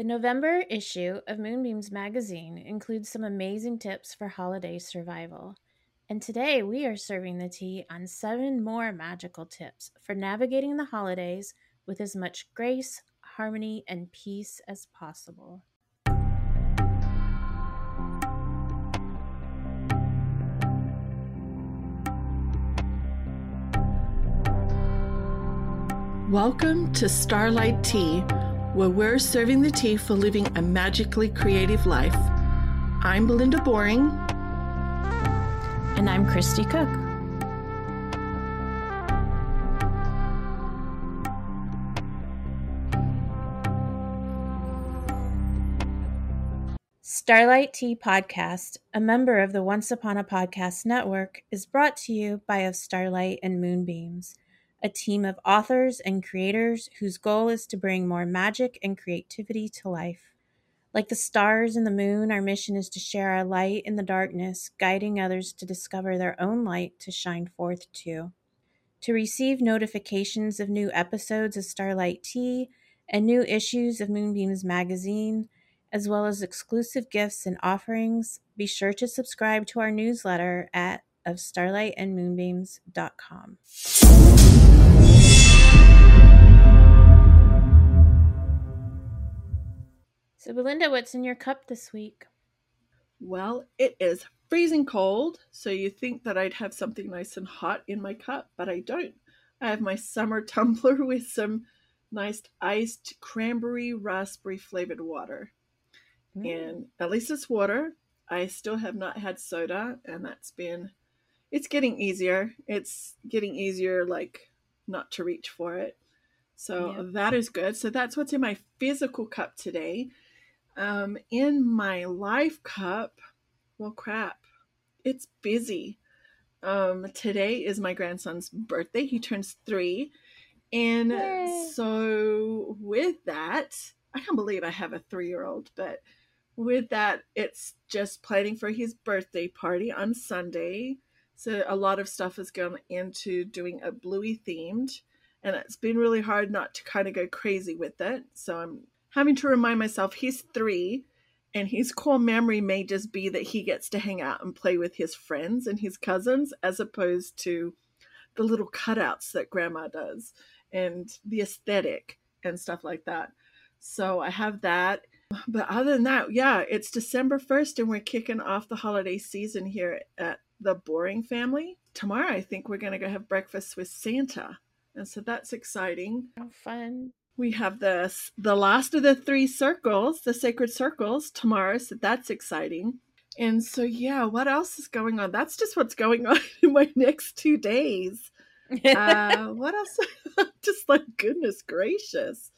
The November issue of Moonbeams magazine includes some amazing tips for holiday survival. And today we are serving the tea on seven more magical tips for navigating the holidays with as much grace, harmony, and peace as possible. Welcome to Starlight Tea, where we're serving the tea for living a magically creative life. I'm Belinda Boring. And I'm Christy Cook. Starlight Tea Podcast, a member of the Once Upon a Podcast Network, is brought to you by Of Starlight and Moonbeams a team of authors and creators whose goal is to bring more magic and creativity to life. Like the stars and the moon, our mission is to share our light in the darkness, guiding others to discover their own light to shine forth too. To receive notifications of new episodes of Starlight Tea and new issues of Moonbeams magazine, as well as exclusive gifts and offerings, be sure to subscribe to our newsletter at of starlightandmoonbeams.com. So, Belinda, what's in your cup this week? Well, it is freezing cold, so you think that I'd have something nice and hot in my cup, but I don't. I have my summer tumbler with some nice iced cranberry raspberry flavored water. Mm. And at least it's water. I still have not had soda, and that's been it's getting easier. It's getting easier, like not to reach for it. So yeah. that is good. So that's what's in my physical cup today. Um, in my life cup, well, crap, it's busy. Um, today is my grandson's birthday. He turns three. And Yay. so, with that, I can't believe I have a three year old, but with that, it's just planning for his birthday party on Sunday. So a lot of stuff has gone into doing a bluey themed, and it's been really hard not to kind of go crazy with it. So I'm having to remind myself he's three, and his core memory may just be that he gets to hang out and play with his friends and his cousins, as opposed to the little cutouts that grandma does and the aesthetic and stuff like that. So I have that. But other than that, yeah, it's December 1st and we're kicking off the holiday season here at the Boring family. Tomorrow, I think we're going to go have breakfast with Santa. And so that's exciting. How fun. We have this the last of the three circles, the sacred circles tomorrow, so that's exciting. And so yeah, what else is going on? That's just what's going on in my next two days. uh, what else? just like goodness gracious.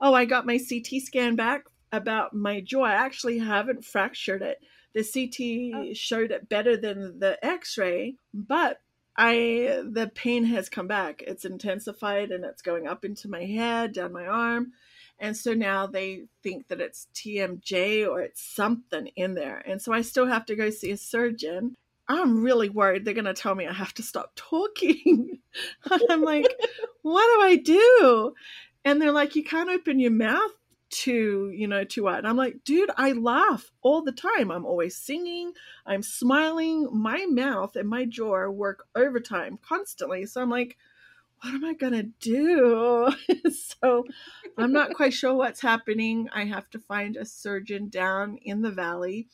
Oh, I got my CT scan back about my jaw. I actually haven't fractured it the CT oh. showed it better than the X-ray, but I the pain has come back. It's intensified and it's going up into my head, down my arm. And so now they think that it's TMJ or it's something in there. And so I still have to go see a surgeon. I'm really worried they're going to tell me I have to stop talking. I'm like, what do I do? And they're like, you can't open your mouth to you know to what and i'm like dude i laugh all the time. I'm always singing i'm smiling my mouth and my jaw work overtime constantly. So i'm like what am i gonna do? So i'm not quite sure what's happening. I have to find a surgeon down in the valley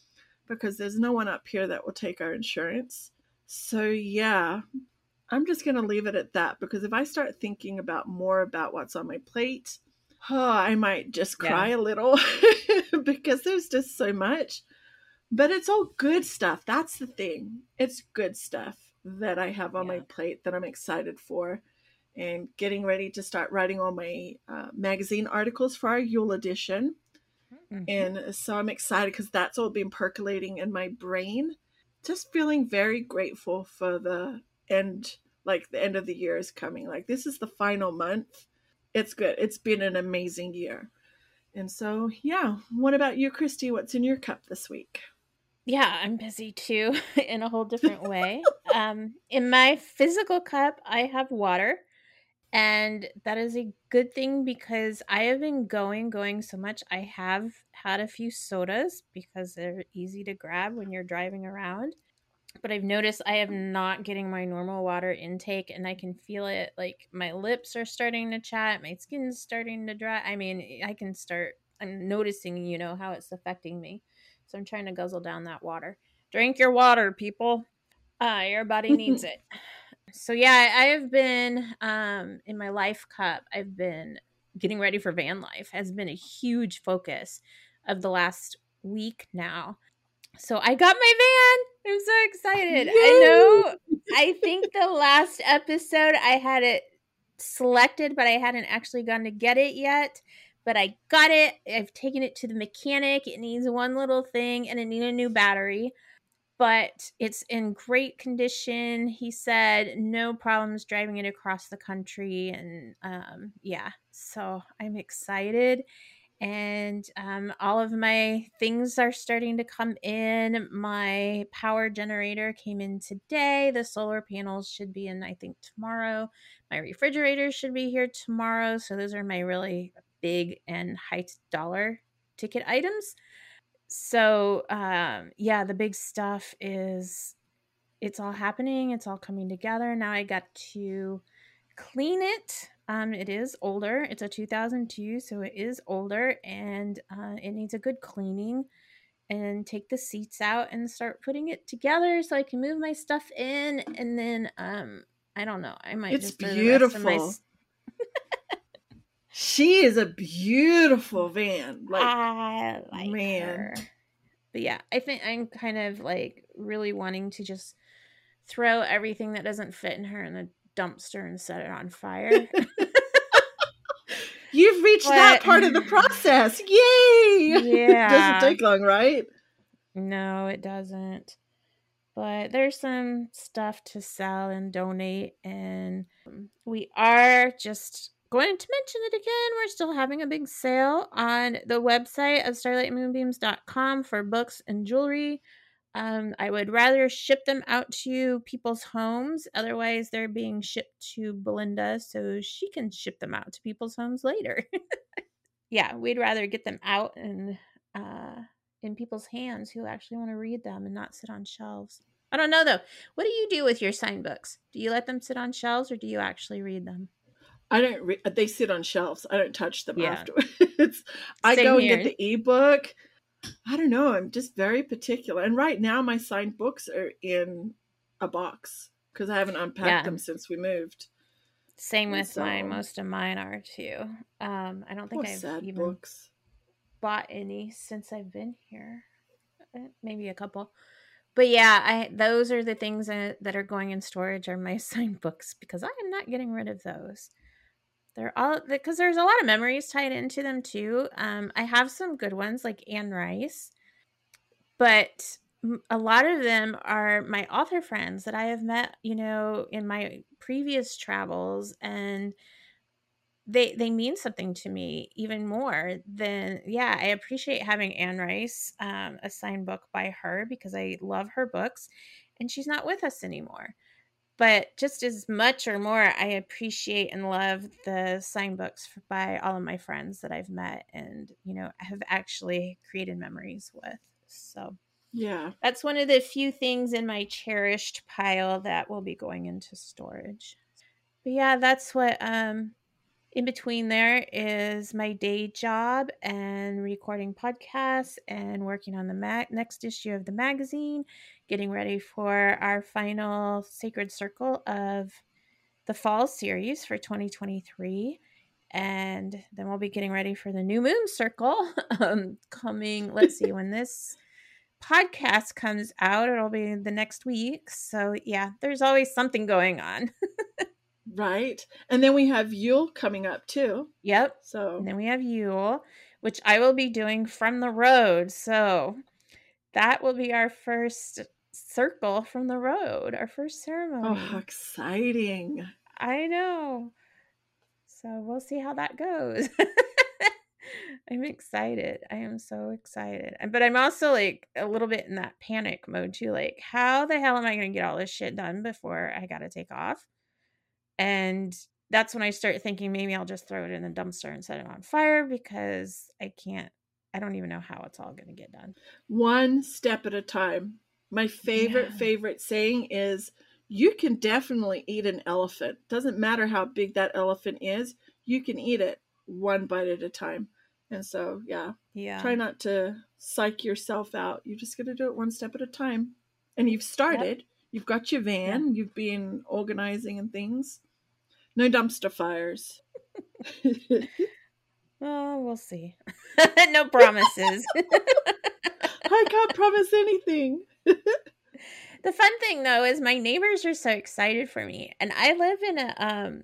because there's no one up here that will take our insurance. So yeah i'm just gonna leave it at that because if i start thinking about more about what's on my plate oh, I might just cry yeah. a little because there's just so much. But it's all good stuff. That's the thing. It's good stuff that I have on yeah. my plate that I'm excited for and getting ready to start writing all my uh, magazine articles for our Yule edition. Mm-hmm. And so I'm excited because that's all been percolating in my brain. Just feeling very grateful for the end, like the end of the year is coming. Like this is the final month it's good. It's been an amazing year. And so, yeah. What about you, Christy? What's in your cup this week? Yeah, I'm busy too in a whole different way. um, in my physical cup, I have water. And that is a good thing because I have been going, going so much. I have had a few sodas because they're easy to grab when you're driving around. But I've noticed I am not getting my normal water intake and I can feel it. Like my lips are starting to chat, my skin's starting to dry. I mean, I can start, I'm noticing, you know, how it's affecting me. So I'm trying to guzzle down that water. Drink your water, people. Uh, your body needs it so yeah, I have been um, in my life cup. I've been getting ready for van life has been a huge focus of the last week now. So I got my van. I'm so excited. Yay! I know. I think the last episode I had it selected, but I hadn't actually gone to get it yet. But I got it. I've taken it to the mechanic. It needs one little thing and it needs a new battery but it's in great condition. He said no problems driving it across the country. And um, yeah, so I'm excited. And um, all of my things are starting to come in. My power generator came in today. The solar panels should be in, I think, tomorrow. My refrigerator should be here tomorrow. So those are my really big and high dollar ticket items so um yeah the big stuff is it's all happening it's all coming together now i got to clean it um it is older it's a 2002 so it is older and uh, it needs a good cleaning and take the seats out and start putting it together so i can move my stuff in and then um i don't know i might it's beautiful she is a beautiful van. Like, I like man. Her. But yeah, I think I'm kind of like really wanting to just throw everything that doesn't fit in her in the dumpster and set it on fire. You've reached but, that part of the process. Yay! Yeah. doesn't take long, right? No, it doesn't. But there's some stuff to sell and donate, and we are just going to mention it again. We're still having a big sale on the website of starlightmoonbeams.com for books and jewelry. Um, I would rather ship them out to people's homes. Otherwise, they're being shipped to Belinda so she can ship them out to people's homes later. yeah, we'd rather get them out and uh, in people's hands who actually want to read them and not sit on shelves. I don't know though. What do you do with your sign books? Do you let them sit on shelves or do you actually read them? I don't. Re- they sit on shelves. I don't touch them yeah. afterwards. I go here. and get the ebook. I don't know. I'm just very particular. And right now, my signed books are in a box because I haven't unpacked yeah. them since we moved. Same with so, mine. Most of mine are too. Um, I don't think I've even books. bought any since I've been here. Uh, maybe a couple. But yeah, I those are the things that, that are going in storage are my signed books because I am not getting rid of those. They're all because there's a lot of memories tied into them too. Um, I have some good ones like Anne Rice, but a lot of them are my author friends that I have met, you know, in my previous travels, and they they mean something to me even more than yeah. I appreciate having Anne Rice, um, a signed book by her because I love her books, and she's not with us anymore but just as much or more i appreciate and love the sign books by all of my friends that i've met and you know have actually created memories with so. Yeah. That's one of the few things in my cherished pile that will be going into storage. But yeah that's what um in between there is my day job and recording podcasts and working on the next issue of the magazine getting ready for our final sacred circle of the fall series for 2023 and then we'll be getting ready for the new moon circle um, coming let's see when this podcast comes out it'll be the next week. So yeah there's always something going on Right. And then we have Yule coming up too. Yep. So and then we have Yule, which I will be doing from the road. So that will be our first circle from the road, our first ceremony. Oh, how exciting. I know. So we'll see how that goes. I'm excited. I am so excited. But I'm also like a little bit in that panic mode too. Like, how the hell am I going to get all this shit done before I got to take off? And that's when I start thinking maybe I'll just throw it in the dumpster and set it on fire because I can't, I don't even know how it's all going to get done. One step at a time. My favorite, Yeah. favorite saying is you can definitely eat an elephant. Doesn't matter how big that elephant is, you can eat it one bite at a time. And so, yeah, Yeah. try not to psych yourself out. You're just going to do it one step at a time. And you've started, you've got your van, you've been organizing and things. No dumpster fires. Oh, we'll see. no promises. I can't promise anything. the fun thing though is my neighbors are so excited for me and i live in a um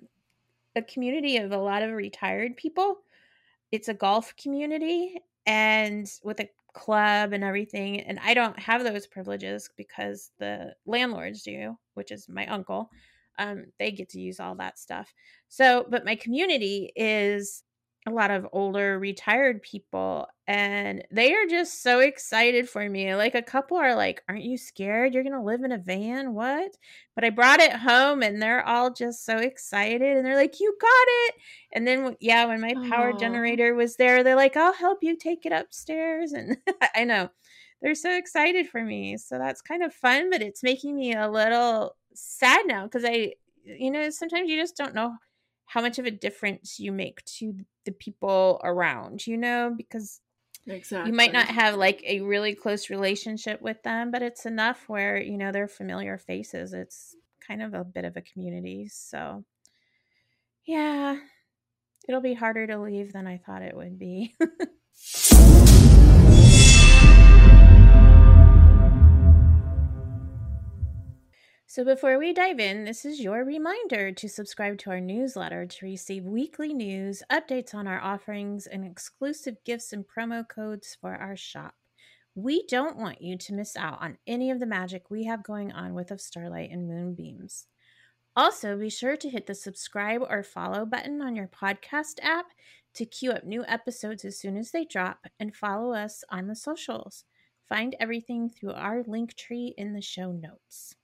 a community of a lot of retired people it's a golf community and with a club and everything and i don't have those privileges because the landlords do which is my uncle um they get to use all that stuff. So but my community is a lot of older retired people and they are just so excited for me. Like a couple are like aren't you scared? You're gonna live in a van? What? But i brought it home and they're all just so excited and they're like you got it! And then yeah when my power Aw. generator was there they're like i'll help you take it upstairs and i know. They're so excited for me so that's kind of fun but it's making me a little sad now because i you know sometimes you just don't know how much of a difference you make to the people around, you know, because Exactly. you might not have like a really close relationship with them, but it's enough where, you know, they're familiar faces. It's kind of a bit of a community. So, yeah, it'll be harder to leave than I thought it would be. So, before we dive in, this is your reminder to subscribe to our newsletter to receive weekly news, updates on our offerings, and exclusive gifts and promo codes for our shop. We don't want you to miss out on any of the magic we have going on with Of Starlight and Moonbeams. Also, be sure to hit the subscribe or follow button on your podcast app to queue up new episodes as soon as they drop and follow us on the socials. Find everything through our link tree in the show notes.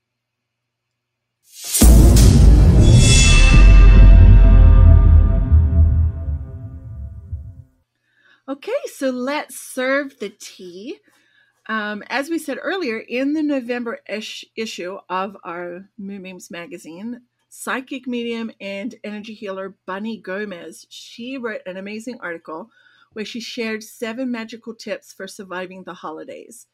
Okay, so let's serve the tea. Um, as we said earlier, in the November ish- issue of our Moonbeams magazine, psychic medium and energy healer Bunny Gomez, she wrote an amazing article where she shared seven magical tips for surviving the holidays.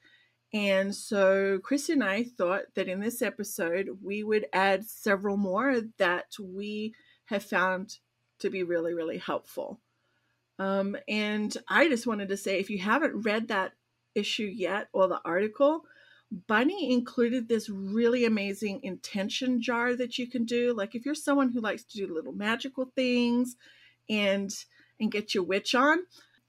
And so Chris and I thought that in this episode we would add several more that we have found to be really, really helpful. Um, and I just wanted to say if you haven't read that issue yet or the article, Bunny included this really amazing intention jar that you can do. Like if you're someone who likes to do little magical things and and get your witch on,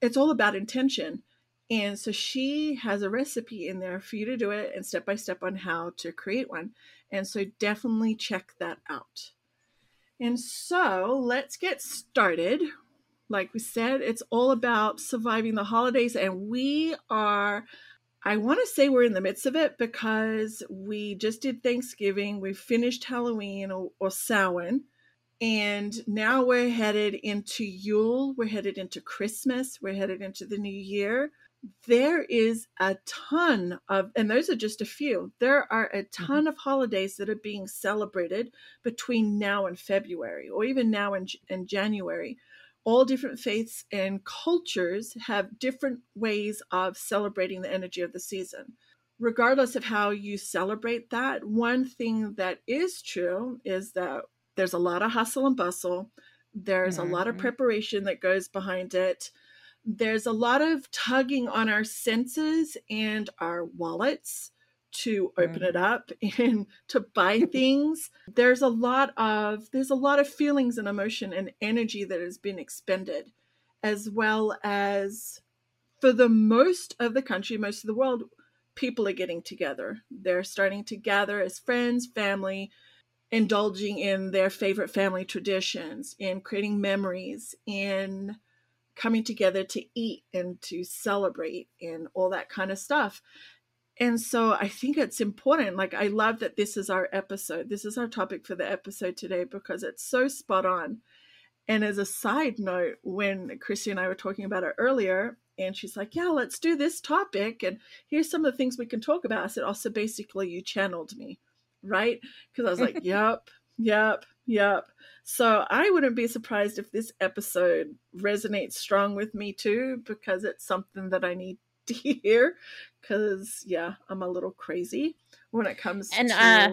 it's all about intention. And so she has a recipe in there for you to do it and step by step on how to create one. And so definitely check that out. And so let's get started like we said, it's all about surviving the holidays, and we are. I want to say we're in the midst of it because we just did Thanksgiving, we finished Halloween or, or Samhain, and now we're headed into Yule, we're headed into Christmas, we're headed into the new year. There is a ton of, and those are just a few, there are a mm-hmm. ton of holidays that are being celebrated between now and February, or even now and, and January all different faiths and cultures have different ways of celebrating the energy of the season. Regardless of how you celebrate that, one thing that is true is that there's a lot of hustle and bustle. There's a lot of Mhm. preparation that goes behind it. There's a lot of tugging on our senses and our wallets to open mm. it up and to buy things. There's a lot of there's a lot of feelings and emotion and energy that has been expended as well as for the most of the country most of the world people are getting together. They're starting to gather as friends family indulging in their favorite family traditions in creating memories in coming together to eat and to celebrate and all that kind of stuff And so I think it's important. Like, I love that this is our episode. This is our topic for the episode today because it's so spot on. And as a side note, when Christy and I were talking about it earlier, and she's like, Yeah, let's do this topic. And here's some of the things we can talk about. I said, Also, basically, you channeled me, right? Because I was like, Yep, yep, yep. So I wouldn't be surprised if this episode resonates strong with me too, because it's something that I need to hear. Because, yeah, I'm a little crazy when it comes and, to uh...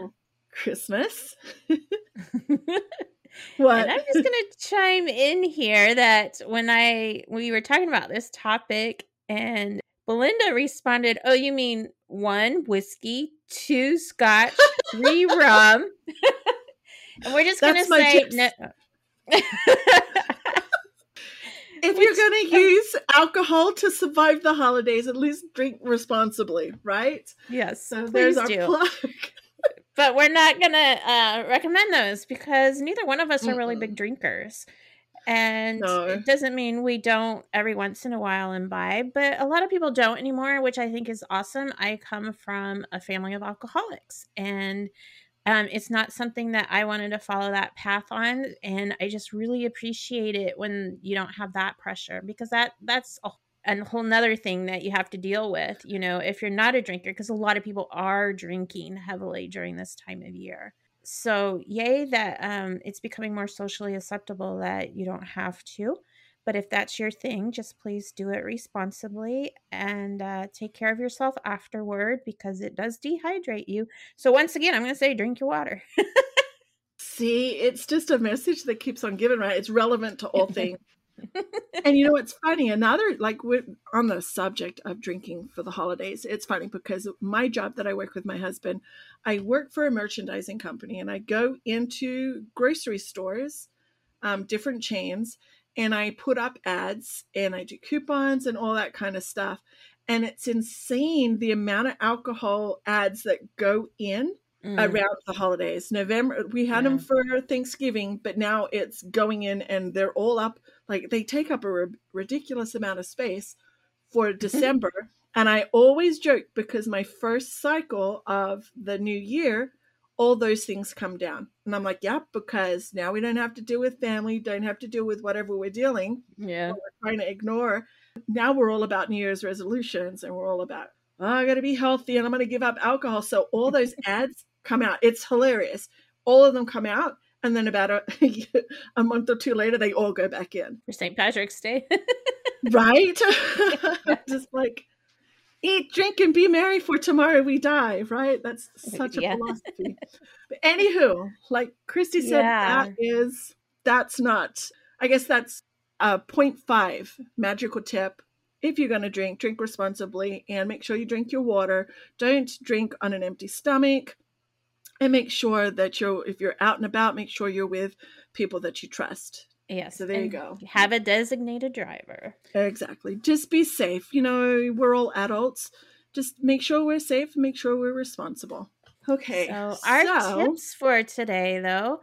Christmas. What? And I'm just going to chime in here that when I we were talking about this topic and Belinda responded, "Oh, you mean one whiskey, two scotch, three rum." and we're just going to say no. If you're going to use alcohol to survive the holidays, at least drink responsibly, right? Yes. So there's our do. plug but we're not gonna uh, recommend those because neither one of us are really big drinkers and no. it doesn't mean we don't every once in a while imbibe but a lot of people don't anymore which i think is awesome i come from a family of alcoholics and um, it's not something that i wanted to follow that path on and i just really appreciate it when you don't have that pressure because that that's a a whole nother thing that you have to deal with, you know, if you're not a drinker, because a lot of people are drinking heavily during this time of year. So, yay that um, it's becoming more socially acceptable that you don't have to. But if that's your thing, just please do it responsibly and uh, take care of yourself afterward because it does dehydrate you. So, once again, I'm going to say drink your water. See, it's just a message that keeps on giving, right? It's relevant to all things and you know it's funny another like we're on the subject of drinking for the holidays it's funny because my job that i work with my husband i work for a merchandising company and i go into grocery stores um, different chains and i put up ads and i do coupons and all that kind of stuff and it's insane the amount of alcohol ads that go in mm. around the holidays. November, we had yeah. them for Thanksgiving, but now it's going in and they're all up. Like they take up a ridiculous amount of space for December. and I always joke because my first cycle of the new year, all those things come down. And I'm like, yeah, because now we don't have to deal with family, don't have to deal with whatever we're dealing. Yeah. We're trying to ignore. Now we're all about New Year's resolutions and we're all about, oh, I got to be healthy and I'm going to give up alcohol. So all those ads come out. It's hilarious. All of them come out, and then about a, a month or two later, they all go back in for St. Patrick's Day. right? Just like eat, drink, and be merry, for tomorrow we die. Right? That's such a yeah. philosophy. But anywho, like Christy said, yeah. that is that's not. I guess that's a 0.5 magical tip if you're going to drink, drink responsibly and make sure you drink your water. Don't drink on an empty stomach and make sure that you're if you're out and about make sure you're with people that you trust yes so there you go. have a designated driver. Exactly. Just be safe. You know we're all adults. Just make sure we're safe make sure we're responsible. Okay so our so, tips for today though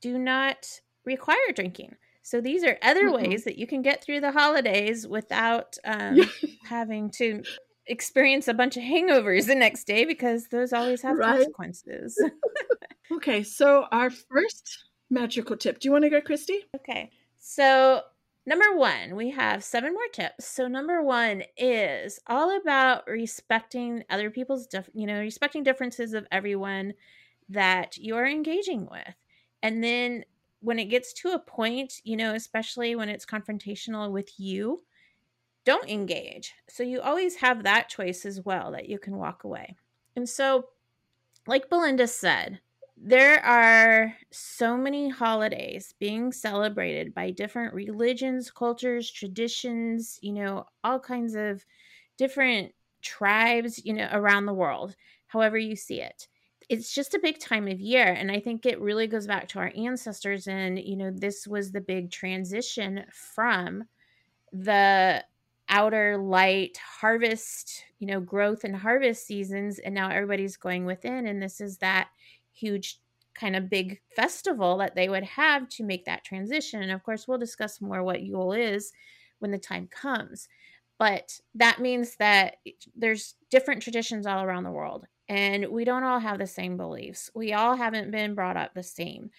do not require drinking. So these are other mm-hmm. ways that you can get through the holidays without um, having to experience a bunch of hangovers the next day because those always have right? consequences. okay, so our first magical tip. Do you want to go, Christy? Okay. So, number one, we have seven more tips. So, number one is all about respecting other people's, dif- you know, respecting differences of everyone that you're engaging with. And then when it gets to a point, you know, especially when it's confrontational with you, don't engage. So you always have that choice as well that you can walk away. And so, like Belinda said, there are so many holidays being celebrated by different religions, cultures, traditions, you know, all kinds of different tribes, you know, around the world, however you see it. It's just a big time of year. And I think it really goes back to our ancestors. And, you know, this was the big transition from the outer light harvest, you know, growth and harvest seasons. And now everybody's going within. And this is that huge kind of big festival that they would have to make that transition. And of course, we'll discuss more what Yule is when the time comes. But that means that there's different traditions all around the world, and we don't all have the same beliefs. We all haven't been brought up the same.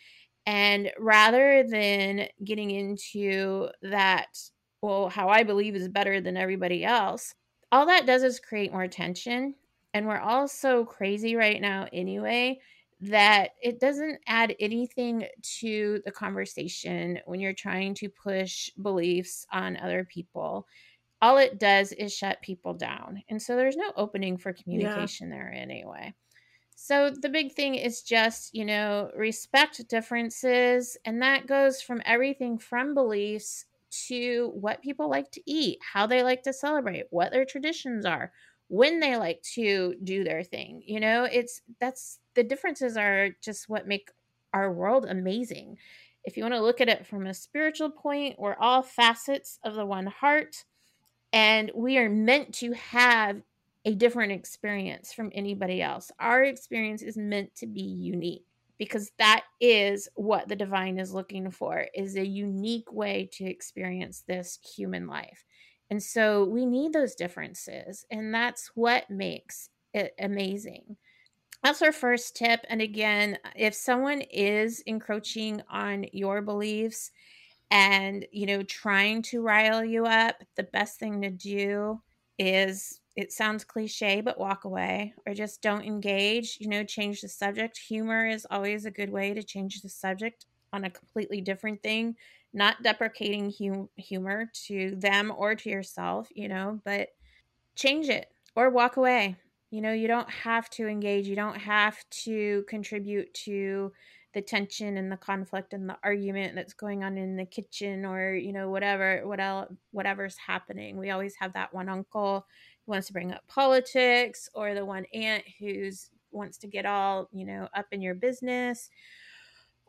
And rather than getting into that, well, how I believe is better than everybody else, all that does is create more tension. And we're all so crazy right now, anyway, that it doesn't add anything to the conversation when you're trying to push beliefs on other people. All it does is shut people down. And so there's no opening for communication yeah. there anyway. So the big thing is just, you know, respect differences. And that goes from everything from beliefs to what people like to eat, how they like to celebrate, what their traditions are, when they like to do their thing. You know, it's that's the differences are just what make our world amazing. If you want to look at it from a spiritual point, we're all facets of the one heart, and we are meant to have a different experience from anybody else. Our experience is meant to be unique because that is what the divine is looking for is a unique way to experience this human life and so we need those differences, and that's what makes it amazing. That's our first tip. And again, if someone is encroaching on your beliefs and, you know, trying to rile you up, the best thing to do is it sounds cliche, but walk away or just don't engage, you know, change the subject. Humor is always a good way to change the subject on a completely different thing not deprecating hum- humor to them or to yourself, you know, but change it or walk away. You know, you don't have to engage, you don't have to contribute to the tension and the conflict and the argument that's going on in the kitchen or, you know, whatever what else, whatever's happening. We always have that one uncle who wants to bring up politics or the one aunt who's wants to get all, you know, up in your business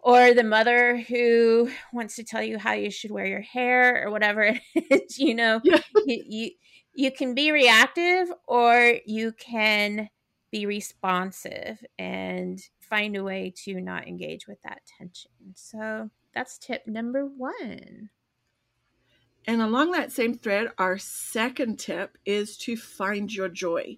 or the mother who wants to tell you how you should wear your hair or whatever it is you know yeah. you, you you can be reactive or you can be responsive and find a way to not engage with that tension. So that's tip number one. And along that same thread our second tip is to find your joy.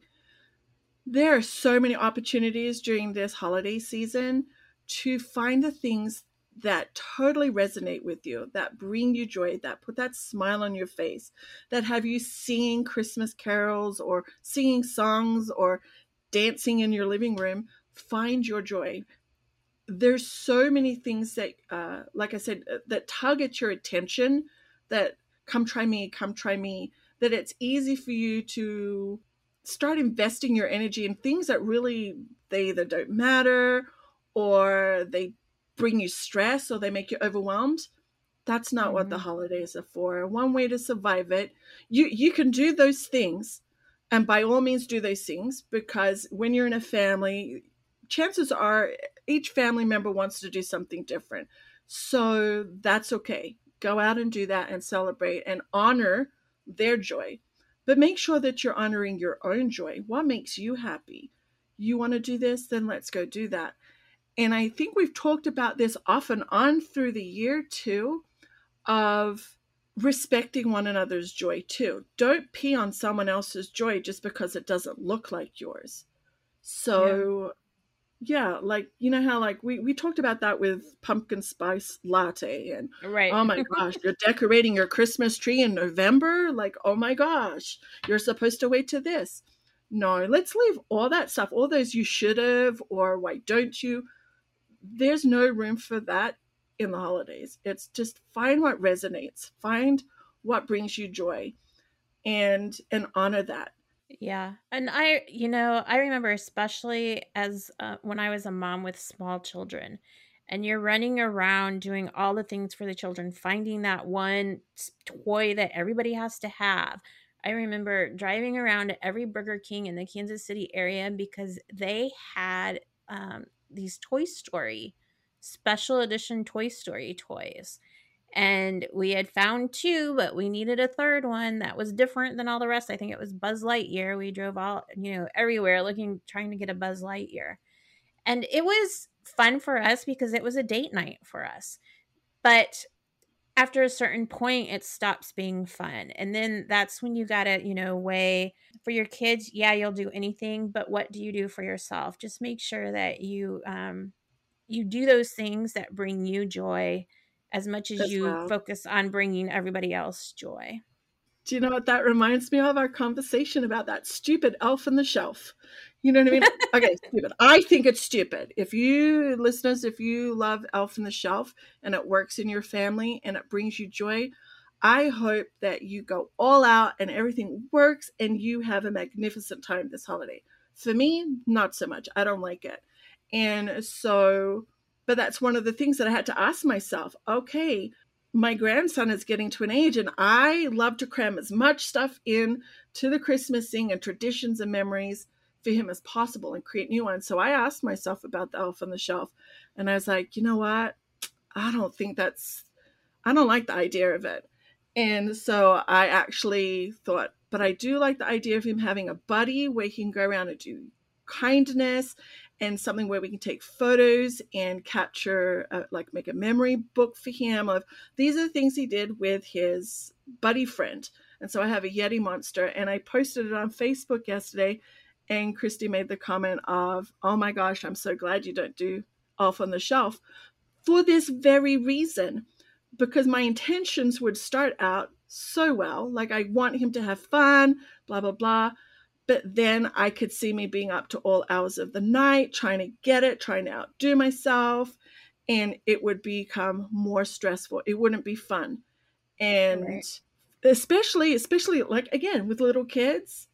There are so many opportunities during this holiday season to find the things that totally resonate with you, that bring you joy, that put that smile on your face, that have you singing Christmas carols or singing songs or dancing in your living room. Find your joy. There's so many things that, uh, like I said, uh, that tug at your attention, that come try me, come try me, that it's easy for you to start investing your energy in things that really they either don't matter or they bring you stress or they make you overwhelmed that's not mm-hmm. what the mm-hmm. holidays are for. One way to survive it you you can do those things and by all means do those things because when you're in a family chances are each family member wants to do something different. So that's okay. Go out and do that and celebrate and honor their joy. But make sure that you're honoring your own joy. What makes you happy? You want to do this? Then let's go do that and I think we've talked about this off and on through the year too of respecting one another's joy too. Don't pee on someone else's joy just because it doesn't look like yours. So yeah, yeah like you know how like we we talked about that with pumpkin spice latte and right. oh my gosh, you're decorating your Christmas tree in November? Like, oh my gosh, you're supposed to wait to this. No, let's leave all that stuff, all those you should have or why don't you? There's no room for that in the holidays. It's just find what resonates, find what brings you joy and and honor that. Yeah. And I, you know, I remember especially as uh, when I was a mom with small children and you're running around doing all the things for the children, finding that one toy that everybody has to have. I remember driving around to every Burger King in the Kansas City area because they had um, these Toy Story special edition Toy Story toys. And we had found two, but we needed a third one that was different than all the rest. I think it was Buzz Lightyear. We drove all, you know, everywhere looking, trying to get a Buzz Lightyear. And it was fun for us because it was a date night for us. But after a certain point it stops being fun and then that's when you gotta you know weigh for your kids yeah you'll do anything but what do you do for yourself just make sure that you um you do those things that bring you joy as much as, as you well. focus on bringing everybody else joy do you know what that reminds me of? Our conversation about that stupid elf on the shelf. You know what I mean? okay, stupid. I think it's stupid. If you, listeners, if you love Elf on the Shelf and it works in your family and it brings you joy, I hope that you go all out and everything works and you have a magnificent time this holiday. For me, not so much. I don't like it. And so, but that's one of the things that I had to ask myself okay, my grandson is getting to an age and I love to cram as much stuff in to the Christmasing and traditions and memories for him as possible and create new ones. So I asked myself about the elf on the shelf and I was like, you know what? I don't think that's I don't like the idea of it. And so I actually thought, but I do like the idea of him having a buddy where he can go around and do kindness and something where we can take photos and capture, uh, like make a memory book for him of these are the things he did with his buddy friend. And so I have a Yeti monster and I posted it on Facebook yesterday. And Christy made the comment of, oh my gosh, I'm so glad you don't do Elf on the Shelf for this very reason. Because my intentions would start out so well. Like I want him to have fun, blah, blah, blah but then I could see me being up to all hours of the night, trying to get it, trying to outdo myself, and it would become more stressful. It wouldn't be fun. And right. especially, especially like again with little kids,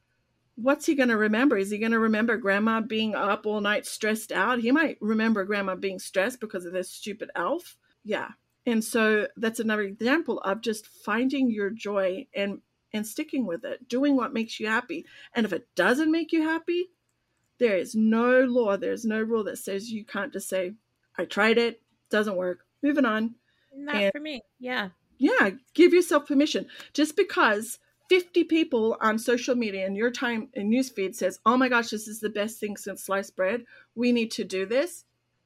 what's he going to remember? Is he going to remember grandma being up all night stressed out? He might remember grandma being stressed because of this stupid elf. Yeah. And so that's another example of just finding your joy and and sticking with it, doing what makes you happy. And if it doesn't make you happy, there is no law, there's no rule that says you can't just say, I tried it, doesn't work, moving on. Not and, for me. Yeah. Yeah. Give yourself permission. Just because 50 people on social media and your time and newsfeed says, oh my gosh, this is the best thing since sliced bread, we need to do this,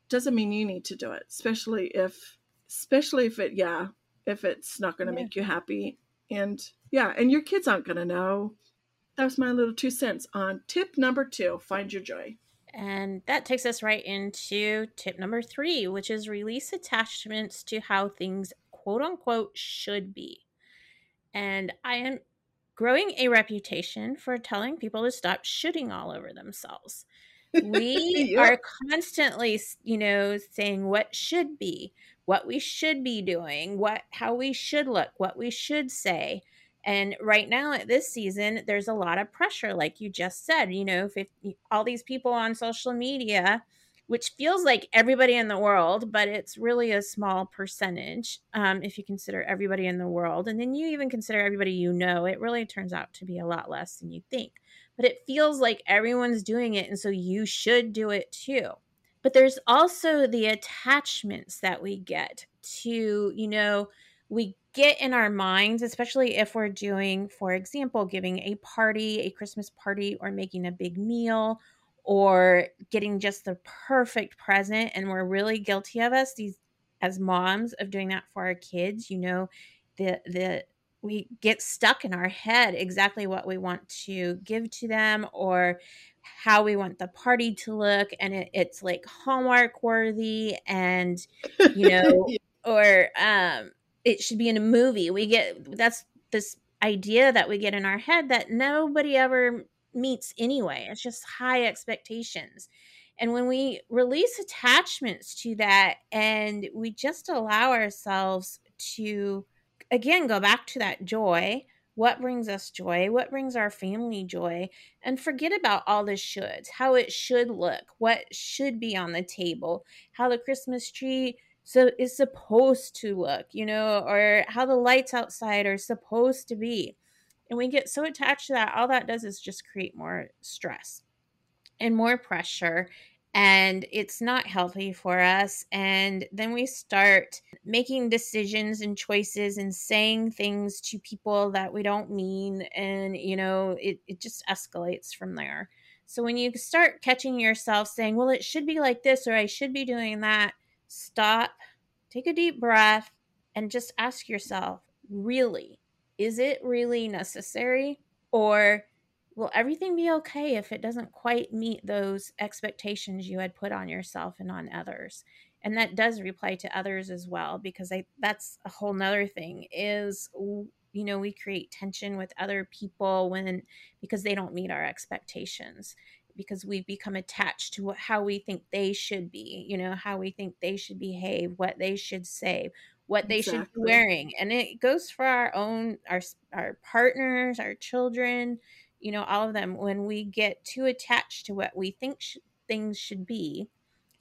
doesn't mean you need to do it, especially if, especially if it, yeah, if it's not going to yeah. make you happy and yeah, and your kids aren't going to know. That was my little two cents on tip number two find your joy. And that takes us right into tip number three, which is release attachments to how things quote unquote should be. And I am growing a reputation for telling people to stop shooting all over themselves. We are constantly, you know, saying what should be, what we should be doing, what how we should look, what we should say. And right now at this season, there's a lot of pressure, like you just said. You know, if, if all these people on social media, which feels like everybody in the world, but it's really a small percentage um, if you consider everybody in the world. And then you even consider everybody you know, it really turns out to be a lot less than you think. But it feels like everyone's doing it. And so you should do it too. But there's also the attachments that we get to, you know, we get in our minds, especially if we're doing, for example, giving a party, a Christmas party, or making a big meal, or getting just the perfect present. And we're really guilty of us, these as moms, of doing that for our kids. You know, the the we get stuck in our head exactly what we want to give to them or how we want the party to look and it, it's like hallmark worthy and you know or um it should be in a movie. We get that's this idea that we get in our head that nobody ever meets anyway. It's just high expectations. And when we release attachments to that and we just allow ourselves to, again, go back to that joy, what brings us joy, what brings our family joy, and forget about all the shoulds, how it should look, what should be on the table, how the Christmas tree so is supposed to look, you know, or how the lights outside are supposed to be. And we get so attached to that, all that does is just create more stress and more pressure. And it's not healthy for us. And then we start making decisions and choices and saying things to people that we don't mean. And, you know, it, it just escalates from there. So when you start catching yourself saying, well, it should be like this, or I should be doing that, stop, take a deep breath, and just ask yourself really, is it really necessary? Or will everything be okay if it doesn't quite meet those expectations you had put on yourself and on others? And that does reply to others as well, because I, that's a whole nother thing is you know we create tension with other people when because they don't meet our expectations because we've become attached to what, how we think they should be you know how we think they should behave what they should say what they exactly. should be wearing and it goes for our own our our partners our children you know all of them when we get too attached to what we think sh- things should be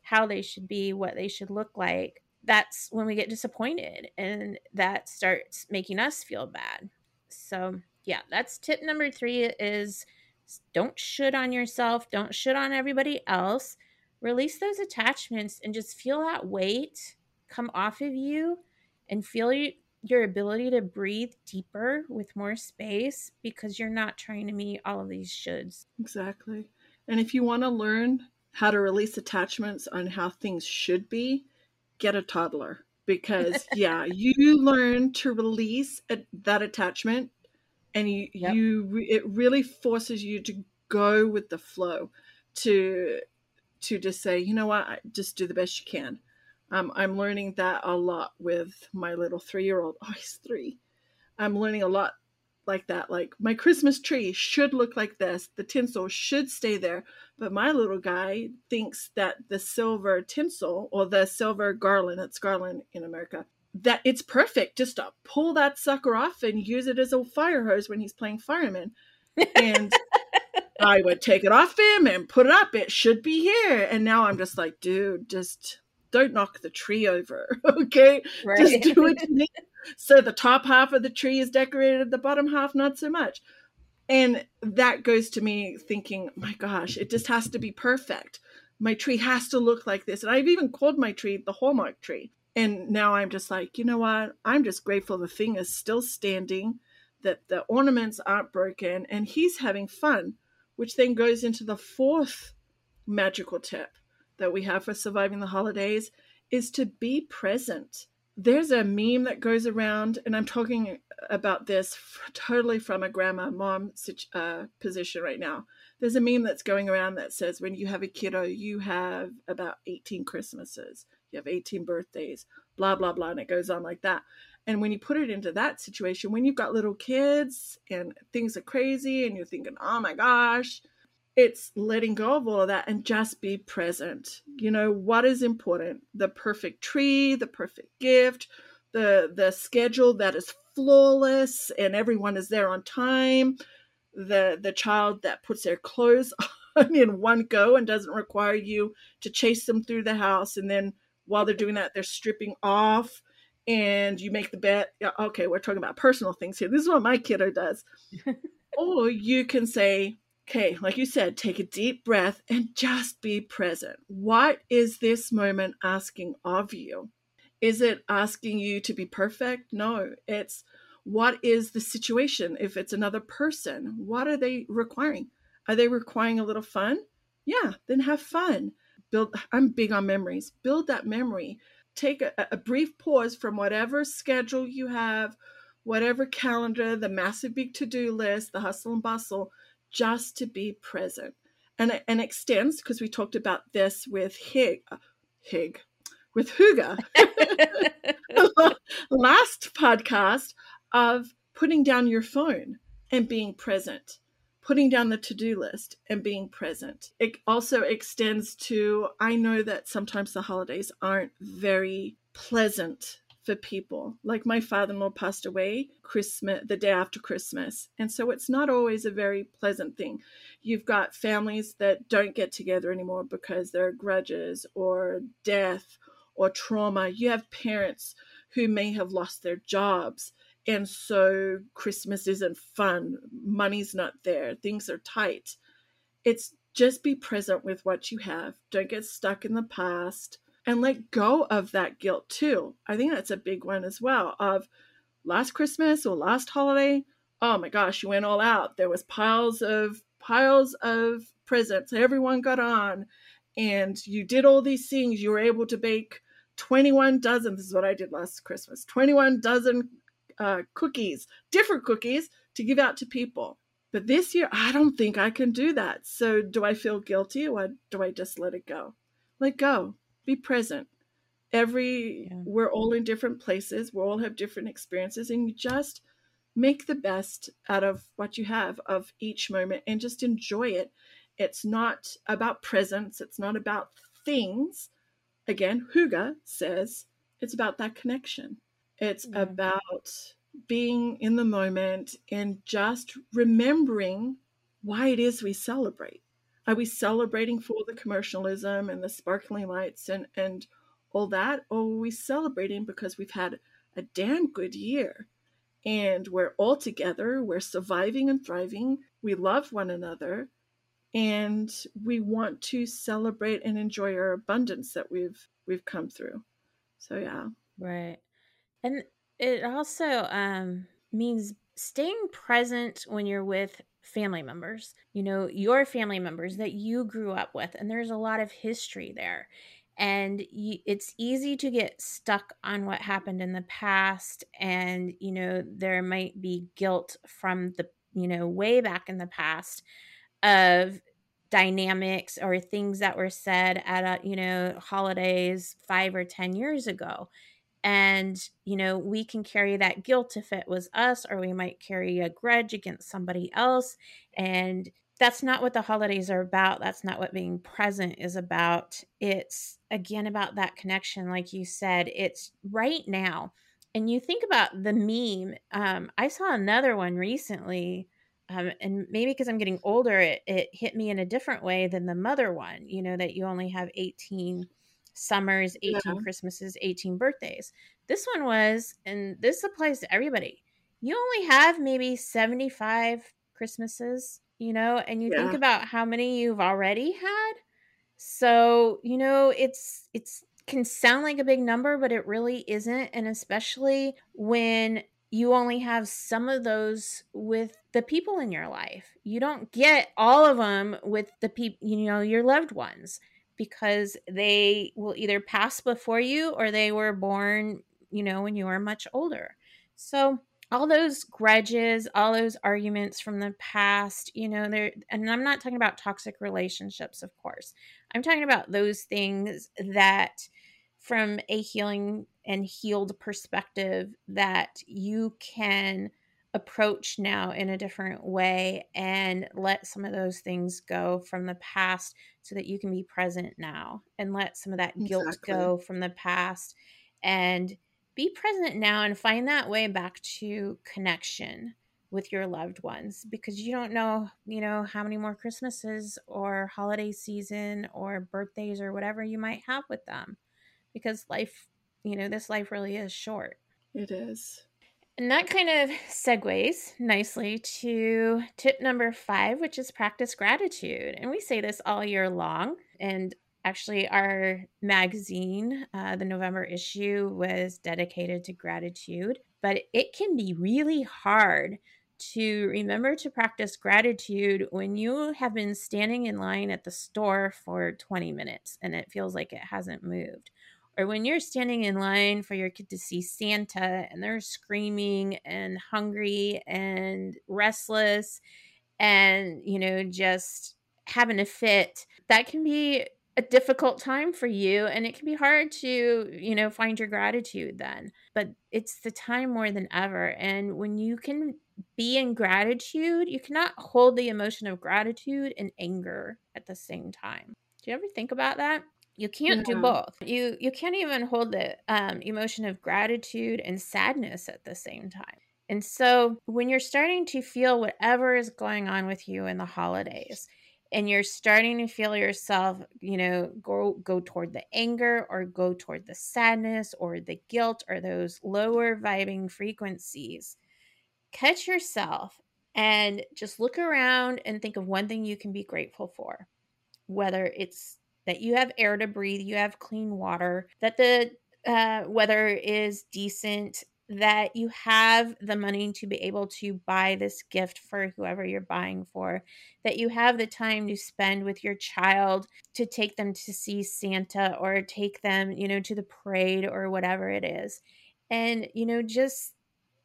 how they should be what they should look like that's when we get disappointed and that starts making us feel bad so yeah that's tip number three is don't should on yourself don't should on everybody else release those attachments and just feel that weight come off of you and feel your ability to breathe deeper with more space because you're not trying to meet all of these shoulds. Exactly. And if you want to learn how to release attachments on how things should be get a toddler because yeah you learn to release a, that attachment and you yep. you it really forces you to go with the flow to to just say you know what? Just do the best you can um, i'm learning that a lot with my little three year old oh he's three i'm learning a lot like that. Like my Christmas tree should look like this. The tinsel should stay there. But my little guy thinks that the silver tinsel or the silver garland, it's garland in America, that it's perfect just to pull that sucker off and use it as a fire hose when he's playing fireman. And I would take it off him and put it up. It should be here. And now I'm just like, dude, just don't knock the tree over. Okay. Right. Just do it so the top half of the tree is decorated, the bottom half not so much. And that goes to me thinking, my gosh, it just has to be perfect. My tree has to look like this. And I've even called my tree the Hallmark tree. And now I'm just like, you know what? I'm just grateful the thing is still standing, that the ornaments aren't broken, and he's having fun, which then goes into the fourth magical tip that we have for surviving the holidays is to be present there's a meme that goes around, and I'm talking about this f- totally from a grandma mom uh, position right now. There's a meme that's going around that says when you have a kiddo, you have about 18 Christmases, you have 18 birthdays, blah, blah, blah. And it goes on like that. And when you put it into that situation, when you've got little kids and things are crazy and you're thinking, oh my gosh, it's letting go of all of that and just be present. You know, what is important? The perfect tree, the perfect gift, the the schedule that is flawless and everyone is there on time, the the child that puts their clothes on in one go and doesn't require you to chase them through the house. And then while they're doing that they're stripping off and you make the bet okay we're talking about personal things here. This is what my kiddo does. Or you can say Okay, like you said, take a deep breath and just be present. What is this moment asking of you? Is it asking you to be perfect? No, it's what is the situation? If it's another person, what are they requiring? Are they requiring a little fun? Yeah, then have fun. Build I'm big on memories. Build that memory. Take a, a brief pause from whatever schedule you have, whatever calendar, the massive big to-do list, the hustle and bustle just to be present. And it, and extends, because we talked about this with Hig, uh, Hig with Hygge last podcast of putting down your phone and being present, putting down the to do list and being present. It also extends to I know that sometimes the holidays aren't very pleasant for people. Like my father-in-law passed away Christmas the day after Christmas. And so it's not always a very pleasant thing. You've got families that don't get together anymore because there are grudges or death or trauma. You have parents who may have lost their jobs. And so Christmas isn't fun. Money's not there. Things are tight. It's just be present with what you have. Don't get stuck in the past and let go of that guilt too. I think that's a big one as well of last Christmas or last holiday. Oh my gosh, you went all out. There was piles of piles of presents. Everyone got on and you did all these things. You were able to bake 21 dozen, this is what I did last Christmas 21 dozen uh, cookies, different cookies to give out to people. But this year, I don't think I can do that. So, do I feel guilty or do I just let it go? Let go, be present. Every, yeah. we're all in different places, we all have different experiences, and you just make the best out of what you have of each moment and just enjoy it. It's not about presence, it's not about things. Again, hygge says it's about that connection. It's yeah. about being in the moment and just remembering why it is we celebrate. Are we celebrating for the commercialism and the sparkling lights and, and all that? Or are we celebrating because we've had a damn good year and we're all together, we're surviving and thriving, we love one another, and we want to celebrate and enjoy our abundance that we've we've come through. So yeah. Right. And it also um, means staying present when you're with family members, you know, your family members that you grew up with. And there's a lot of history there. And you, it's easy to get stuck on what happened in the past. And, you know, there might be guilt from the, you know, way back in the past of dynamics or things that were said at a, you know holidays 5 or 10 years ago and you know we can carry that guilt if it was us or we might carry a grudge against somebody else and that's not what the holidays are about that's not what being present is about it's again about that connection like you said it's right now and you think about the meme um, i saw another one recently um, and maybe because i'm getting older it, it hit me in a different way than the mother one you know that you only have 18 summers, 18 yeah. Christmases, 18 birthdays. This one was, and this applies to everybody. You only have maybe 75 Christmases, you know, and you yeah. think about how many you've already had. So, you know, it's it's can sound like a big number, but it really isn't. And especially when you only have some of those with the people in your life. You don't get all of them with the people, you know, your loved ones because they will either pass before you or they were born, you know, when you were much older. So, all those grudges, all those arguments from the past, you know, there and I'm not talking about toxic relationships, of course. I'm talking about those things that from a healing and healed perspective that you can approach now in a different way and let some of those things go from the past so that you can be present now and let some of that guilt exactly. go from the past and be present now and find that way back to connection with your loved ones because you don't know, you know, how many more Christmases or holiday season or birthdays or whatever you might have with them because life, you know, this life really is short. It is. And that kind of segues nicely to tip number five, which is practice gratitude. And we say this all year long. And actually, our magazine, uh, the November issue, was dedicated to gratitude. But it can be really hard to remember to practice gratitude when you have been standing in line at the store for 20 minutes and it feels like it hasn't moved or when you're standing in line for your kid to see Santa and they're screaming and hungry and restless and, you know, just having a fit, that can be a difficult time for you and it can be hard to, you know, find your gratitude then. But it's the time more than ever. And when you can be in gratitude, you cannot hold the emotion of gratitude and anger at the same time. Do you ever think about that? You can't yeah. do both you you can't even hold the um, emotion of gratitude and sadness at the same time and so when you're starting to feel whatever is going on with you in the holidays and you're starting to feel yourself you know go go toward the anger or go toward the sadness or the guilt or those lower vibing frequencies catch yourself and just look around and think of one thing you can be grateful for whether it's that you have air to breathe, you have clean water, that the uh, weather is decent, that you have the money to be able to buy this gift for whoever you're buying for, that you have the time to spend with your child to take them to see Santa or take them, you know, to the parade or whatever it is. And, you know, just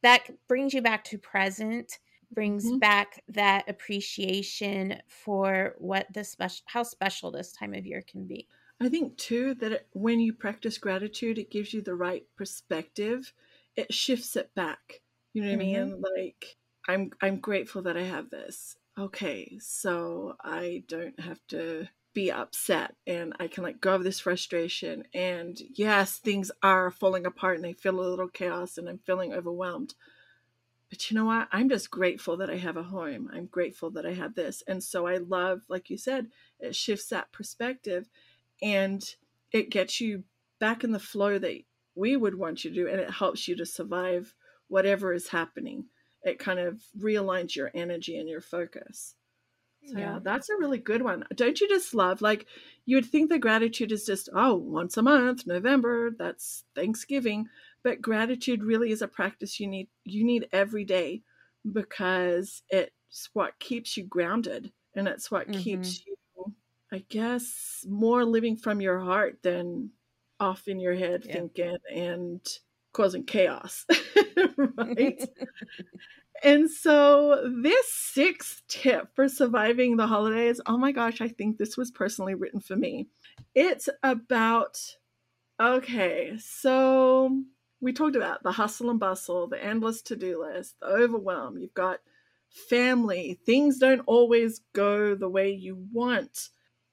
that brings you back to present brings mm-hmm. back that appreciation for what the special how special this time of year can be i think too that it, when you practice gratitude it gives you the right perspective it shifts it back. You know what mm-hmm. I mean? Like I'm I'm grateful that I have this. Okay, so I don't have to be upset and I can let go of this frustration. And yes, things are falling apart and I feel a little chaos and I'm feeling overwhelmed. But you know what? I'm just grateful that I have a home. I'm grateful that I have this. And so I love, like you said, it shifts that perspective and it gets you back in the flow that we would want you to do, and it helps you to survive whatever is happening. It kind of realigns your energy and your focus. So, yeah, that's a really good one. Don't you just love like you would think that gratitude is just oh once a month, November, that's Thanksgiving, but gratitude really is a practice you need you need every day because it's what keeps you grounded and it's what mm-hmm. keeps you I guess more living from your heart than off in your head yeah. thinking and causing chaos, right? and so, this sixth tip for surviving the holidays oh my gosh, I think this was personally written for me. It's about, okay, so we talked about the hustle and bustle, the endless to do list, the overwhelm. You've got family, things don't always go the way you want.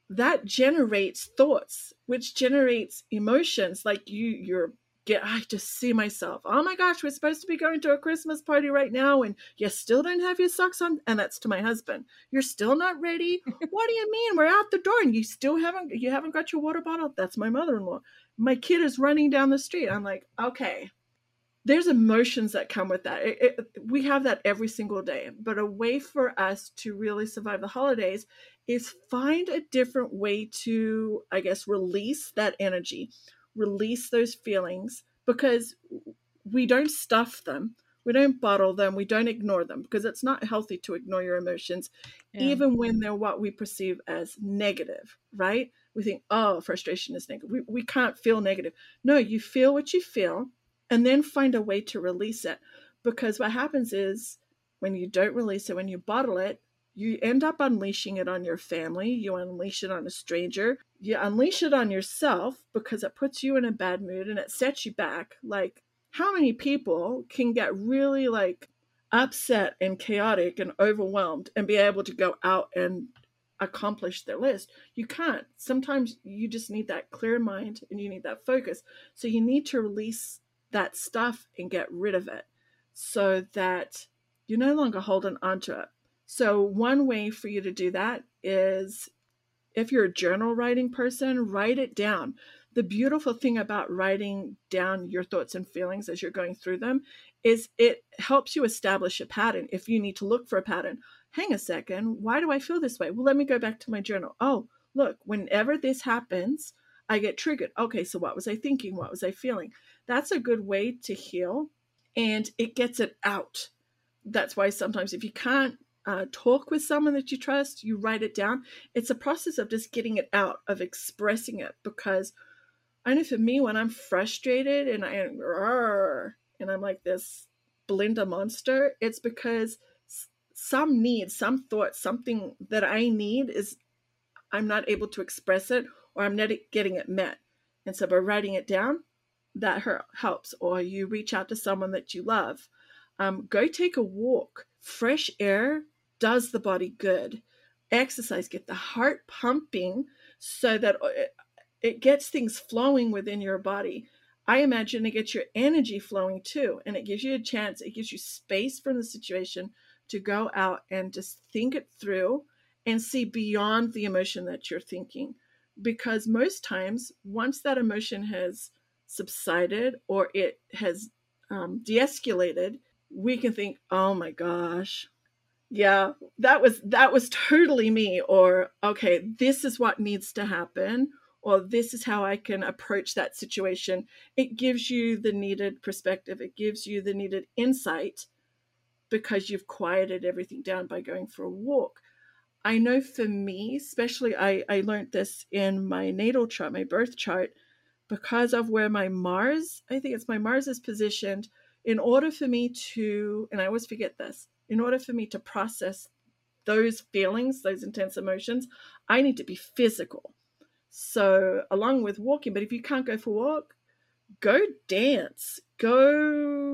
That generates thoughts which generates emotions. Like you you're get i just see myself. Oh my gosh we're supposed to be going to a christmas party right now and you still don't have your socks on? And that's to my husband. You're still not ready? What do you mean? We're out the door and you still haven't you haven't got your water bottle? That's my mother-in-law my kid is running down the street i'm like okay there's emotions that come with that. It, it, we have that every single day. But a way for us to really survive the holidays is find a different way to, I guess, release that energy, release those feelings, because we don't stuff them. We don't bottle them. We don't ignore them because it's not healthy to ignore your emotions, yeah. even when they're what we perceive as negative, right? We think, oh, frustration is negative. We, we can't feel negative. No, you feel what you feel and then find a way to release it. Because what happens is when you don't release it, when you bottle it, you end up unleashing it on your family, you unleash it on a stranger, you unleash it on yourself because it puts you in a bad mood and it sets you back. Like, how many people can get really like upset and chaotic and overwhelmed and be able to go out and accomplish their list? You can't. Sometimes you just need that clear mind and you need that focus. So you need to release that stuff and get rid of it so that you're no longer holding onto it. So, one way for you to do that is if you're a journal writing person, write it down. The beautiful thing about writing down your thoughts and feelings as you're going through them is it helps you establish a pattern. If you need to look for a pattern, hang a second, why do I feel this way? Well, let me go back to my journal. Oh, look, whenever this happens, I get triggered. Okay, so what was I thinking? What was I feeling? That's a good way to heal and it gets it out. That's why sometimes if you can't uh, talk with someone that you trust, you write it down. It's a process of just getting it out, of expressing it. Because I know for me, when I'm frustrated and I and I'm like this Belinda monster, it's because some need, some thought, something that I need is I'm not able to express it or I'm not getting it met. And so by writing it down, that helps. Or you reach out to someone that you love. Um, go take a walk. Fresh air does the body good. Exercise, get the heart pumping so that uh, it gets things flowing within your body. I imagine it gets your energy flowing too, and it gives you a chance, it gives you space from the situation to go out and just think it through and see beyond the emotion that you're thinking because most times once that emotion has subsided or it has um, de-escalated we can think oh my gosh yeah that was that was totally me or okay this is what needs to happen or this is how I can approach that situation. It gives you the needed perspective, it gives you the needed insight because you've quieted everything down by going for a walk. I know for me, especially, I, I learned this in my natal chart, my birth chart, because of where my Mars, I think it's my Mars is positioned. In order for me to, and I always forget this, in order for me to process those feelings, those intense emotions, I need to be physical. So, along with walking, but if you can't go for a walk, go dance, go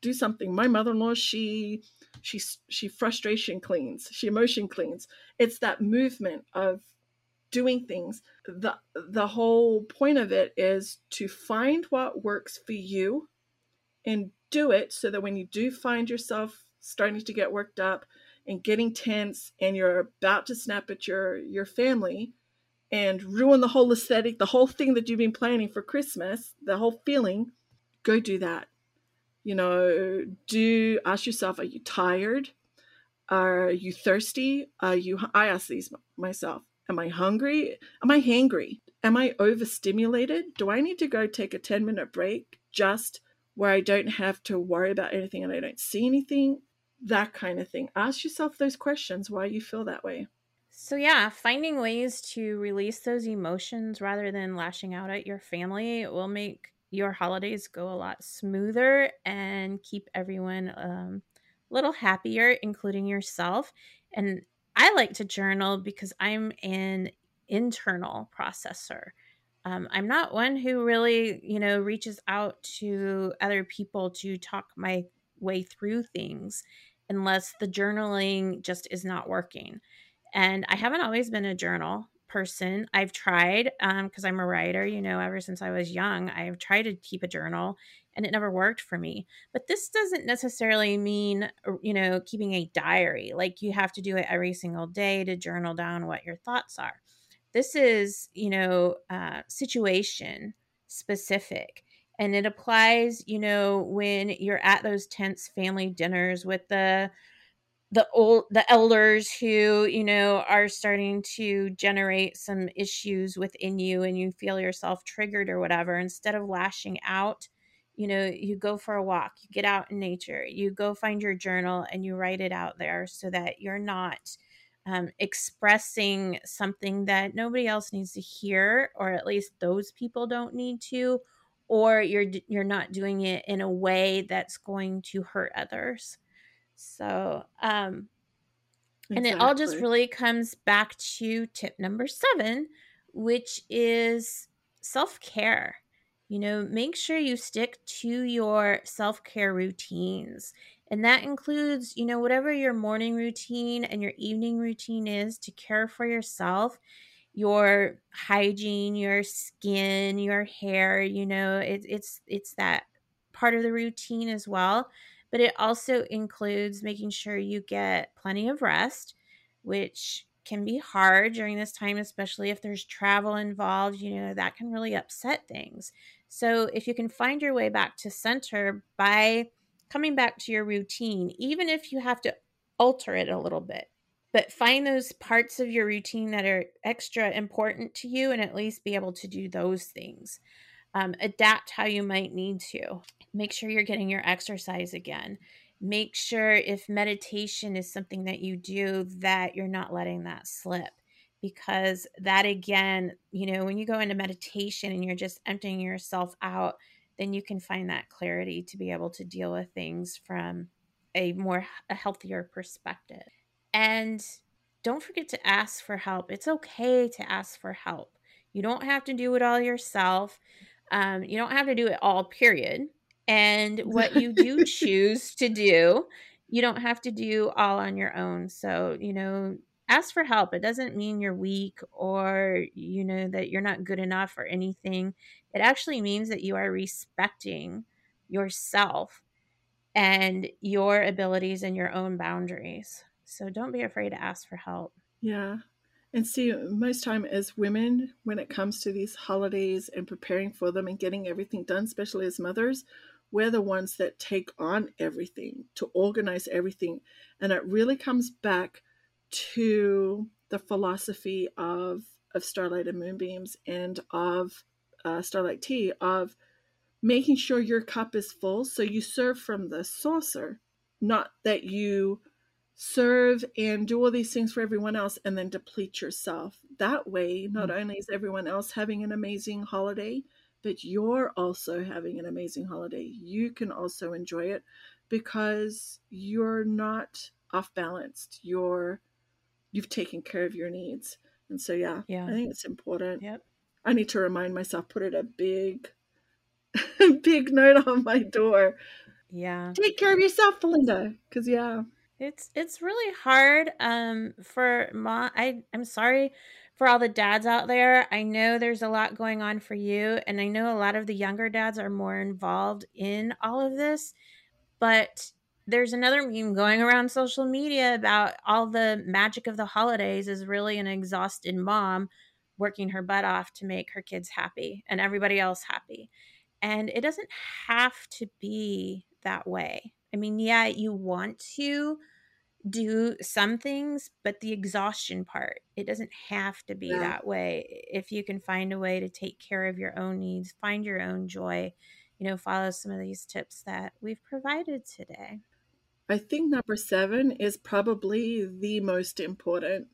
do something. My mother-in-law, she she she frustration cleans, she emotion cleans. It's that movement of doing things. The the whole point of it is to find what works for you and do it so that when you do find yourself starting to get worked up and getting tense and you're about to snap at your your family and ruin the whole aesthetic, the whole thing that you've been planning for Christmas, the whole feeling, go do that. You know, do ask yourself, are you tired? Are you thirsty? Are you I ask these myself. Am I hungry? Am I hangry? Am I overstimulated? Do I need to go take a 10 minute break just where I don't have to worry about anything and I don't see anything? That kind of thing. Ask yourself those questions why you feel that way. So, yeah, finding ways to release those emotions rather than lashing out at your family will make your holidays go a lot smoother and keep everyone um, a little happier, including yourself. And I like to journal because I'm an internal processor. Um, I'm not one who really, you know, reaches out to other people to talk my way through things unless the journaling just is not working. And I haven't always been a journal person. I've tried because um, I'm a writer, you know, ever since I was young, I've tried to keep a journal and it never worked for me. But this doesn't necessarily mean, uh, you know, keeping a diary. Like you have to do it every single day to journal down what your thoughts are. This is, you know, uh, situation specific. And it applies, you know, when you're at those tense family dinners with the the old the elders who you know are starting to generate some issues within you and you feel yourself triggered or whatever instead of lashing out you know you go for a walk you get out in nature you go find your journal and you write it out there so that you're not um, expressing something that nobody else needs to hear or at least those people don't need to or you're you're not doing it in a way that's going to hurt others so, um, exactly. and it all just really comes back to tip number seven, which is self care. You know, make sure you stick to your self care routines. And that includes, you know, whatever your morning routine and your evening routine is to care for yourself, your hygiene, your skin, your hair, you know, it, it's it's that part of the routine as well but it also includes making sure you get plenty of rest, which can be hard during this time, especially if there's travel involved. You know, that can really upset things. So, if you can find your way back to center by coming back to your routine, even if you have to alter it a little bit, but find those parts of your routine that are extra important to you and at least be able to do those things. Um, adapt how you might need to. Make sure you're getting your exercise again. Make sure if meditation is something that you do, that you're not letting that slip. Because that, again, you know, when you go into meditation and you're just emptying yourself out, then you can find that clarity to be able to deal with things from a more a healthier perspective. And don't forget to ask for help. It's okay to ask for help. You don't have to do it all yourself. Um, you don't have to do it all, period. And what you do choose to do, you don't have to do all on your own. So, you know, ask for help. It doesn't mean you're weak or, you know, that you're not good enough or anything. It actually means that you are respecting yourself and your abilities and your own boundaries. So don't be afraid to ask for help. Yeah. And see, most time as women, when it comes to these holidays and preparing for them and getting everything done, especially as mothers, we're the ones that take on everything to organize everything. And it really comes back to the philosophy of of Starlight and Moonbeams and of uh, Starlight Tea of making sure your cup is full so you serve from the saucer, not that you serve and do all these things for everyone else and then deplete yourself. That way, not mm-hmm. only is everyone else having an amazing holiday, but you're also having an amazing holiday. You can also enjoy it because you're not off balanced. You're you've taken care of your needs. And so yeah, yeah. I think it's important. Yep. I need to remind myself, put it a big big note on my door. Yeah. Take care of yourself, Belinda. Cause yeah. It's it's really hard um for mom I I'm sorry for all the dads out there. I know there's a lot going on for you and I know a lot of the younger dads are more involved in all of this, but there's another meme going around social media about all the magic of the holidays is really an exhausted mom working her butt off to make her kids happy and everybody else happy. And it doesn't have to be that way. I mean, yeah, you want to do some things, but the exhaustion part, it doesn't have to be yeah. that way. If you can find a way to take care of your own needs, find your own joy, you know, follow some of these tips that we've provided today. I think number seven is probably the most important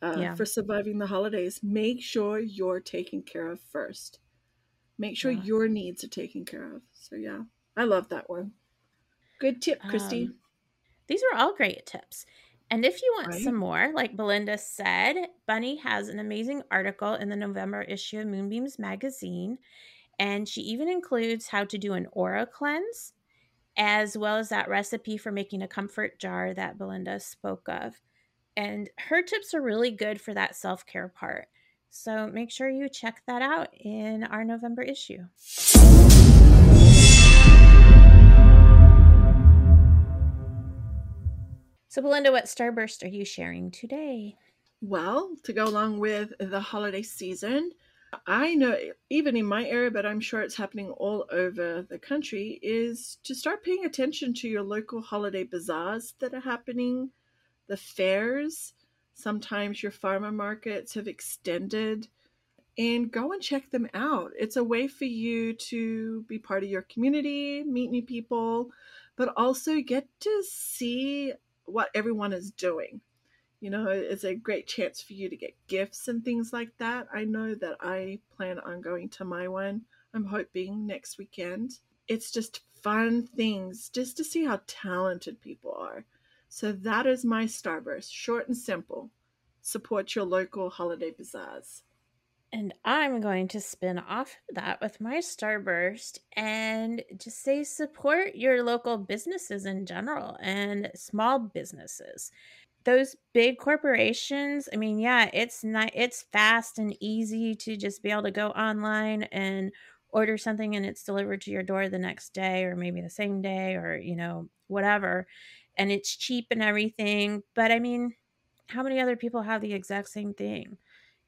uh, yeah. for surviving the holidays. Make sure you're taken care of first. Make sure yeah. your needs are taken care of. So, yeah, I love that one. Good tip, Christy. Um, these are all great tips. And if you want right. some more, like Belinda said, Bunny has an amazing article in the November issue of Moonbeams magazine. And she even includes how to do an aura cleanse, as well as that recipe for making a comfort jar that Belinda spoke of. And her tips are really good for that self care part. So make sure you check that out in our November issue. So, Belinda, what starburst are you sharing today? Well, to go along with the holiday season, I know even in my area, but I'm sure it's happening all over the country, is to start paying attention to your local holiday bazaars that are happening, the fairs. Sometimes your farmer markets have extended, and go and check them out. It's a way for you to be part of your community, meet new people, but also get to see what everyone is doing. You know, it's a great chance for you to get gifts and things like that. I know that I plan on going to my one. I'm hoping next weekend. It's just fun things just to see how talented people are. So that is my starburst, short and simple. Support your local holiday bazaars. And I'm going to spin off that with my starburst and just say support your local businesses in general and small businesses. Those big corporations, I mean, yeah, it's not it's fast and easy to just be able to go online and order something and it's delivered to your door the next day or maybe the same day or, you know, whatever. And it's cheap and everything, but I mean, how many other people have the exact same thing?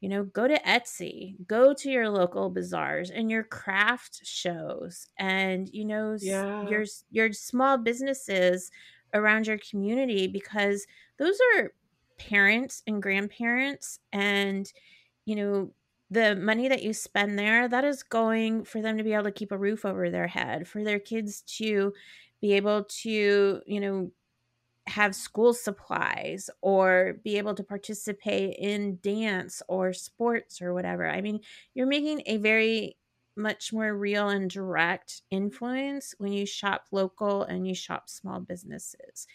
You know go to etsy go to your local bazaars and your craft shows and you know yeah. your your small businesses around your community because those are parents and grandparents and you know the money that you spend there that is going for them to be able to keep a roof over their head for their kids to be able to you know have school supplies or be able to participate in dance or sports or whatever. I mean, you're making a very much more real and direct influence when you shop local and you shop small businesses.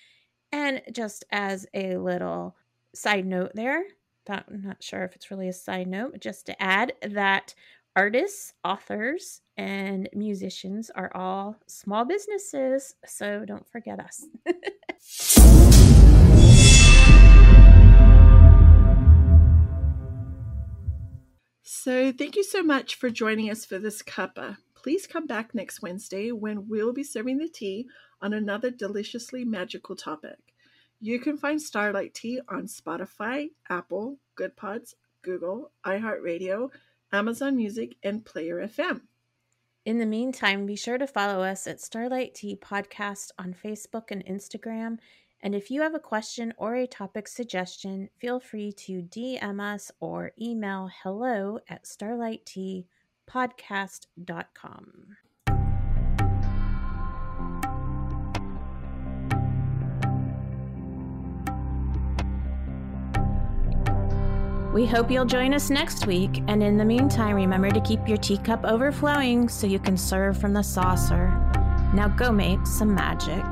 And just as a little side note there, that I'm not sure if it's really a side note, but just to add that artists, authors, and musicians are all small businesses. So don't forget us. so, thank you so much for joining us for this cuppa. Please come back next Wednesday when we'll be serving the tea on another deliciously magical topic. You can find Starlight Tea on Spotify, Apple, Goodpods, Google, iHeartRadio, Amazon Music, and Player FM. In the meantime, be sure to follow us at Starlight Tea Podcast on Facebook and Instagram And if you have a question or a topic suggestion, feel free to DM us or email hello at starlightteapodcast.com. We hope you'll join us next week, and in the meantime, remember to keep your teacup overflowing so you can serve from the saucer. Now go make some magic.